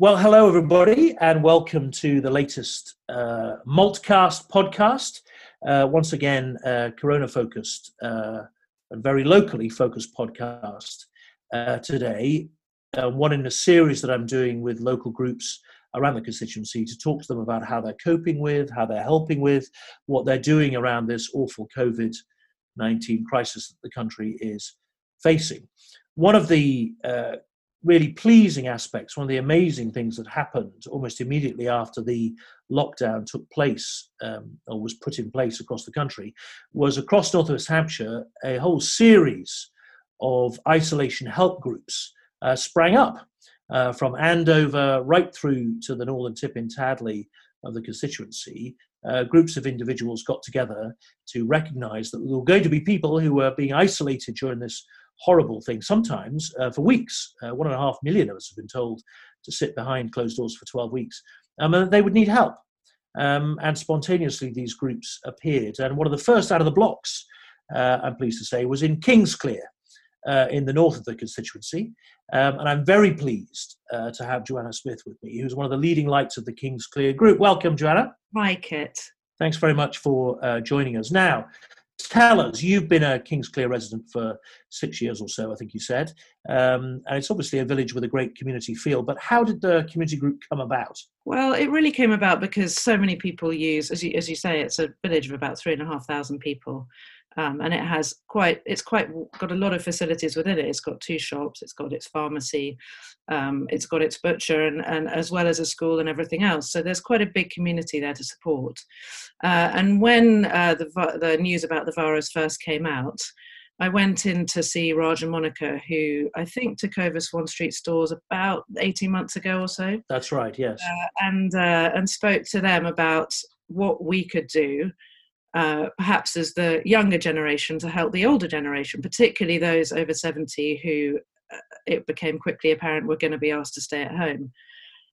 Well, hello, everybody, and welcome to the latest uh, Maltcast podcast. Uh, once again, uh, Corona focused uh, and very locally focused podcast uh, today. Uh, one in a series that I'm doing with local groups around the constituency to talk to them about how they're coping with, how they're helping with, what they're doing around this awful COVID 19 crisis that the country is facing. One of the really pleasing aspects, one of the amazing things that happened almost immediately after the lockdown took place um, or was put in place across the country, was across North West Hampshire, a whole series of isolation help groups uh, sprang up uh, from Andover right through to the northern tip in Tadley of the constituency. Uh, groups of individuals got together to recognize that there were going to be people who were being isolated during this horrible thing, sometimes uh, for weeks. Uh, one and a half million of us have been told to sit behind closed doors for 12 weeks. Um, and they would need help. Um, and spontaneously, these groups appeared. And one of the first out of the blocks, uh, I'm pleased to say, was in Kingsclere. Uh, in the north of the constituency. Um, and I'm very pleased uh, to have Joanna Smith with me, who's one of the leading lights of the Kingsclere group. Welcome, Joanna. Hi, Kit. Thanks very much for uh, joining us. Now, tell us you've been a kingsclere resident for six years or so i think you said. Um, and it's obviously a village with a great community feel but how did the community group come about? Well it really came about because so many people use as you, as you say it's a village of about three and a half thousand people. Um, and it has quite it's quite got a lot of facilities within it. It's got two shops it's got its pharmacy um, it's got its butcher and, and as well as a school and everything else so there's quite a big community there to support uh, and when uh, the, the news about the virus first came out I went in to see Raj and Monica, who I think took over Swan Street stores about 18 months ago or so. That's right, yes. Uh, and, uh, and spoke to them about what we could do uh, perhaps as the younger generation to help the older generation, particularly those over 70 who it became quickly apparent we're going to be asked to stay at home.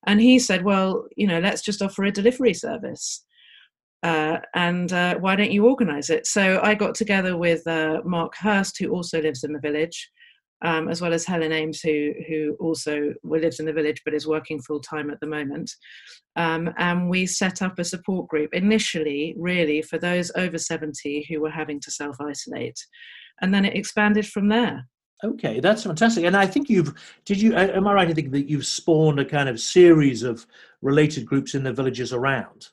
And he said, well, you know, let's just offer a delivery service. Uh, and uh, why don't you organize it? So I got together with uh, Mark Hurst, who also lives in the village, um, as well as Helen Ames, who who also lives in the village but is working full time at the moment. Um, and we set up a support group initially, really for those over seventy who were having to self isolate, and then it expanded from there. Okay, that's fantastic. And I think you've did you am I right in thinking that you've spawned a kind of series of related groups in the villages around?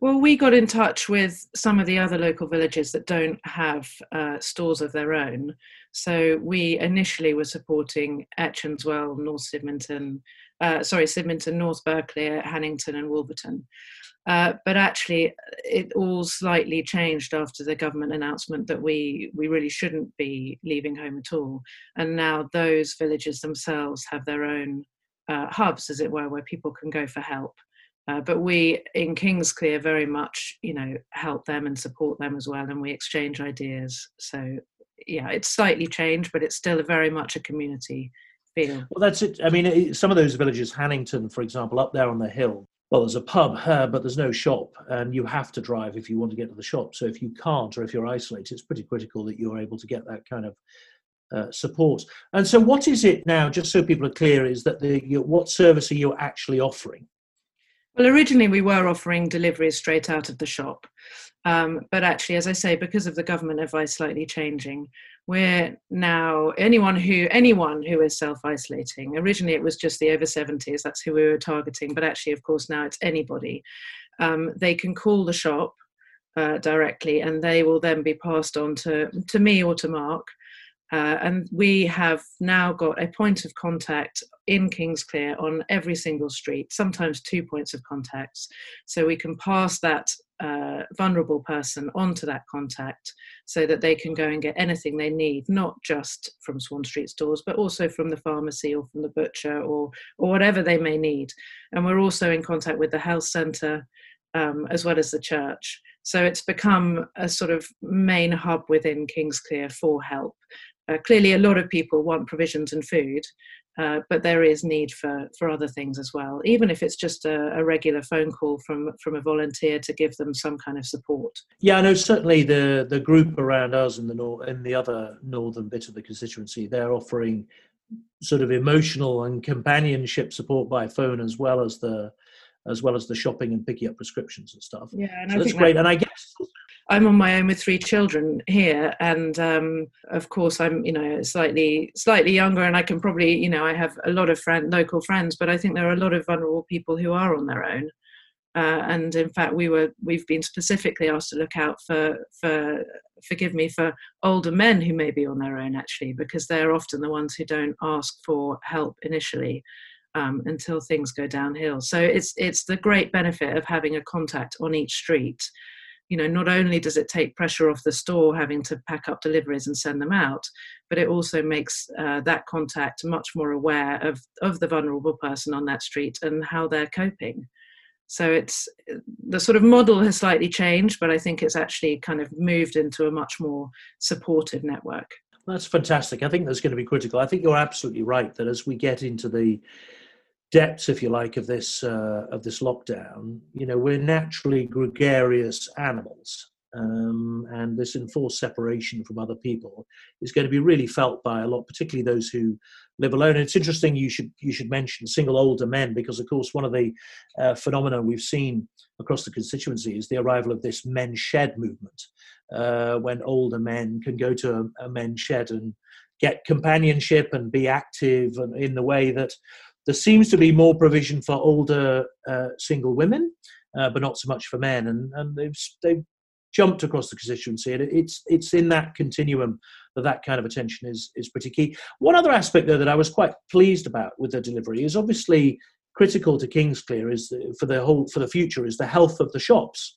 Well, we got in touch with some of the other local villages that don't have uh, stores of their own. So we initially were supporting Ecchinswell, North Sydmonton, uh, sorry, Sydmonton, North Berkeley, Hannington, and Wolverton. Uh, but actually, it all slightly changed after the government announcement that we we really shouldn't be leaving home at all. And now those villages themselves have their own uh, hubs, as it were, where people can go for help. Uh, but we in Kingsclere very much, you know, help them and support them as well, and we exchange ideas. So yeah, it's slightly changed, but it's still very much a community feel. Well, that's it. I mean, some of those villages, Hannington, for example, up there on the hill. Well, there's a pub, uh, but there's no shop, and you have to drive if you want to get to the shop. So if you can't, or if you're isolated, it's pretty critical that you're able to get that kind of uh, support. And so, what is it now? Just so people are clear, is that the what service are you actually offering? Well, originally we were offering deliveries straight out of the shop. Um, but actually, as I say, because of the government advice slightly changing, we're now anyone who anyone who is self-isolating. Originally, it was just the over 70s. That's who we were targeting. But actually, of course, now it's anybody. Um, they can call the shop uh, directly, and they will then be passed on to to me or to Mark. Uh, and we have now got a point of contact in Kingsclere on every single street, sometimes two points of contacts. So we can pass that uh, vulnerable person onto that contact so that they can go and get anything they need, not just from Swan Street stores, but also from the pharmacy or from the butcher or, or whatever they may need. And we're also in contact with the health centre um, as well as the church. So it's become a sort of main hub within Kingsclere for help. Uh, clearly, a lot of people want provisions and food, uh, but there is need for, for other things as well, even if it's just a, a, regular phone call from, from a volunteer to give them some kind of support. Yeah, I know certainly the, the group around us in the, nor- in the other northern bit of the constituency, they're offering sort of emotional and companionship support by phone as well as the as well as the shopping and picking up prescriptions and stuff. Yeah, and so that's great. That, and I guess I'm on my own with three children here, and um, of course I'm you know slightly slightly younger, and I can probably you know I have a lot of friend local friends, but I think there are a lot of vulnerable people who are on their own. Uh, and in fact, we were we've been specifically asked to look out for for forgive me for older men who may be on their own actually, because they're often the ones who don't ask for help initially um, until things go downhill. So it's it's the great benefit of having a contact on each street. You know, not only does it take pressure off the store having to pack up deliveries and send them out, but it also makes uh, that contact much more aware of of the vulnerable person on that street and how they're coping. So it's the sort of model has slightly changed, but I think it's actually kind of moved into a much more supportive network. That's fantastic. I think that's going to be critical. I think you're absolutely right that as we get into the depths, if you like, of this uh, of this lockdown, you know, we're naturally gregarious animals, um, and this enforced separation from other people is going to be really felt by a lot, particularly those who live alone. And it's interesting you should you should mention single older men because, of course, one of the uh, phenomena we've seen across the constituency is the arrival of this men's shed movement, uh, when older men can go to a, a shed and get companionship and be active and in the way that there seems to be more provision for older uh, single women, uh, but not so much for men. And, and they've, they've jumped across the constituency. And it's, it's in that continuum that that kind of attention is, is pretty key. One other aspect, though, that I was quite pleased about with the delivery is obviously critical to Kingsclere is the, for the whole for the future is the health of the shops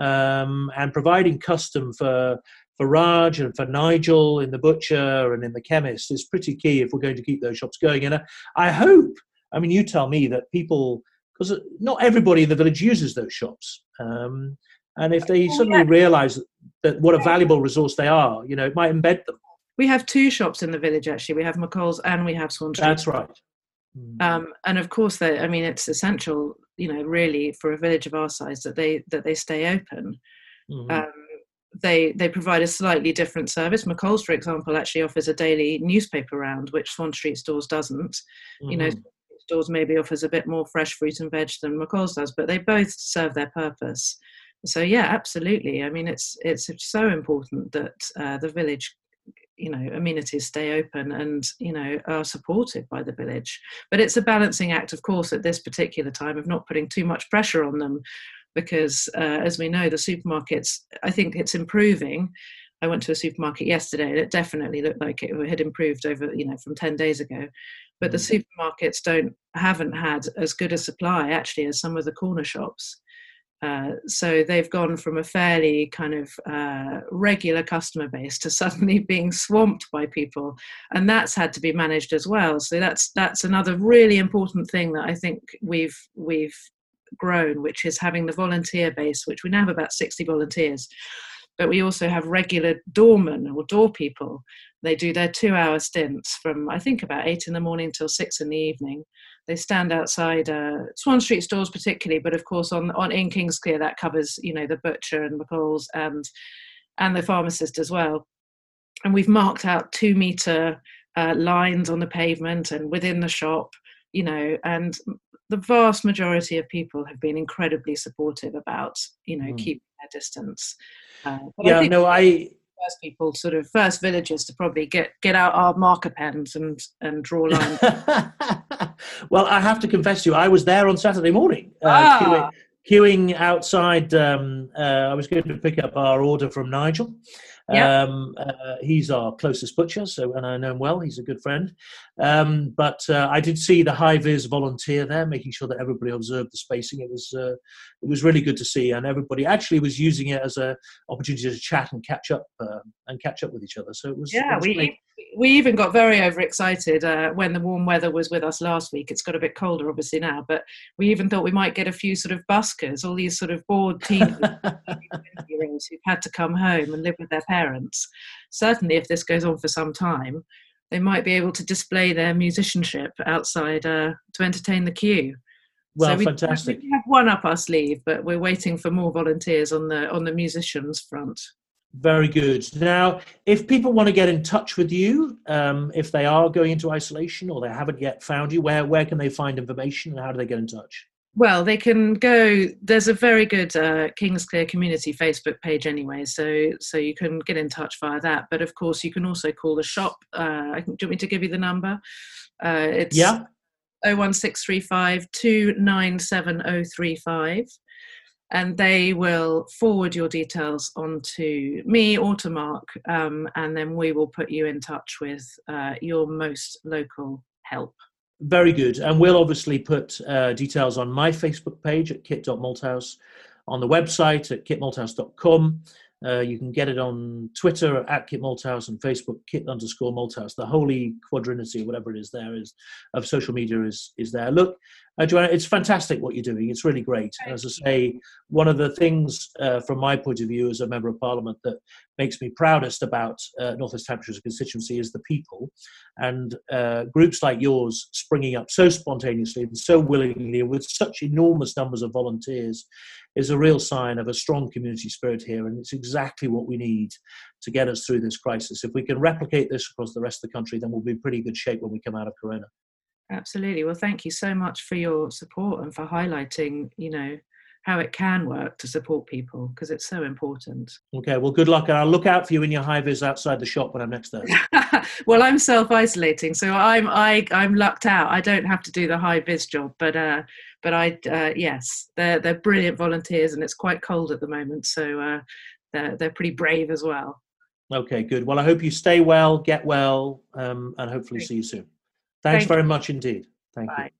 um, and providing custom for for Raj and for Nigel in the butcher and in the chemist is pretty key if we're going to keep those shops going. And I hope, I mean, you tell me that people, because not everybody in the village uses those shops. Um, and if they suddenly realise that what a valuable resource they are, you know, it might embed them. We have two shops in the village actually. We have McColl's and we have Swan Street. That's right. Hmm. Um, and of course, I mean, it's essential, you know, really for a village of our size that they that they stay open. Mm-hmm. Um, they they provide a slightly different service. McColl's, for example, actually offers a daily newspaper round, which Swan Street Stores doesn't. Mm-hmm. You know, mm-hmm. stores maybe offers a bit more fresh fruit and veg than McColl's does, but they both serve their purpose. So yeah, absolutely. I mean, it's it's so important that uh, the village you know amenities stay open and you know are supported by the village but it's a balancing act of course at this particular time of not putting too much pressure on them because uh, as we know the supermarkets i think it's improving i went to a supermarket yesterday and it definitely looked like it had improved over you know from 10 days ago but the mm. supermarkets don't haven't had as good a supply actually as some of the corner shops uh, so they've gone from a fairly kind of uh, regular customer base to suddenly being swamped by people, and that's had to be managed as well. So that's that's another really important thing that I think we've we've grown, which is having the volunteer base, which we now have about 60 volunteers. But we also have regular doormen or door people. They do their two hour stints from, I think, about eight in the morning till six in the evening. They stand outside uh, Swan Street stores, particularly, but of course, on, on in Kingsclere, that covers, you know, the butcher and McColl's and, and the pharmacist as well. And we've marked out two meter uh, lines on the pavement and within the shop you know and the vast majority of people have been incredibly supportive about you know mm. keeping their distance uh, yeah I no i first people sort of first villagers to probably get get out our marker pens and and draw lines well i have to confess to you i was there on saturday morning uh, ah. queuing, queuing, outside um, uh, i was going to pick up our order from nigel yeah. Um, uh, he's our closest butcher, so and I know him well. He's a good friend. Um, but uh, I did see the high vis volunteer there, making sure that everybody observed the spacing. It was uh, it was really good to see, and everybody actually was using it as an opportunity to chat and catch up uh, and catch up with each other. So it was yeah. It was we great. we even got very overexcited uh, when the warm weather was with us last week. It's got a bit colder, obviously now, but we even thought we might get a few sort of buskers, all these sort of bored teens who've had to come home and live with their parents. Certainly, if this goes on for some time, they might be able to display their musicianship outside uh, to entertain the queue. Well, so we, fantastic. We have one up our sleeve, but we're waiting for more volunteers on the on the musicians front. Very good. Now, if people want to get in touch with you, um, if they are going into isolation or they haven't yet found you, where, where can they find information and how do they get in touch? Well, they can go. There's a very good uh, Kingsclere community Facebook page anyway, so so you can get in touch via that. But of course, you can also call the shop. Uh, i do you want me to give you the number? Uh, it's yeah. 01635 297035 and they will forward your details on to me or to Mark, um, and then we will put you in touch with uh, your most local help. Very good. And we'll obviously put uh, details on my Facebook page at kit.malthouse, on the website at kitmalthouse.com. Uh, you can get it on Twitter at Kit Malthouse and Facebook Kit underscore Malthouse. The holy quadrinity, whatever it is, there is of social media is is there. Look, uh, Joanna, it's fantastic what you're doing. It's really great. As I say, one of the things uh, from my point of view as a member of Parliament that makes me proudest about uh, North West Hampshire's constituency is the people, and uh, groups like yours springing up so spontaneously and so willingly with such enormous numbers of volunteers is a real sign of a strong community spirit here, and it's exactly what we need to get us through this crisis. If we can replicate this across the rest of the country, then we'll be in pretty good shape when we come out of Corona. Absolutely. Well, thank you so much for your support and for highlighting, you know, how it can work to support people because it's so important. Okay, well, good luck, and I'll look out for you in your high vis outside the shop when I'm next there. well, I'm self isolating, so I'm I I'm lucked out. I don't have to do the high vis job, but uh, but I uh, yes, they're they're brilliant volunteers, and it's quite cold at the moment, so uh, they're they're pretty brave as well. Okay, good. Well, I hope you stay well, get well, um, and hopefully see you soon. Thanks Thank very you. much indeed. Thank Bye. you.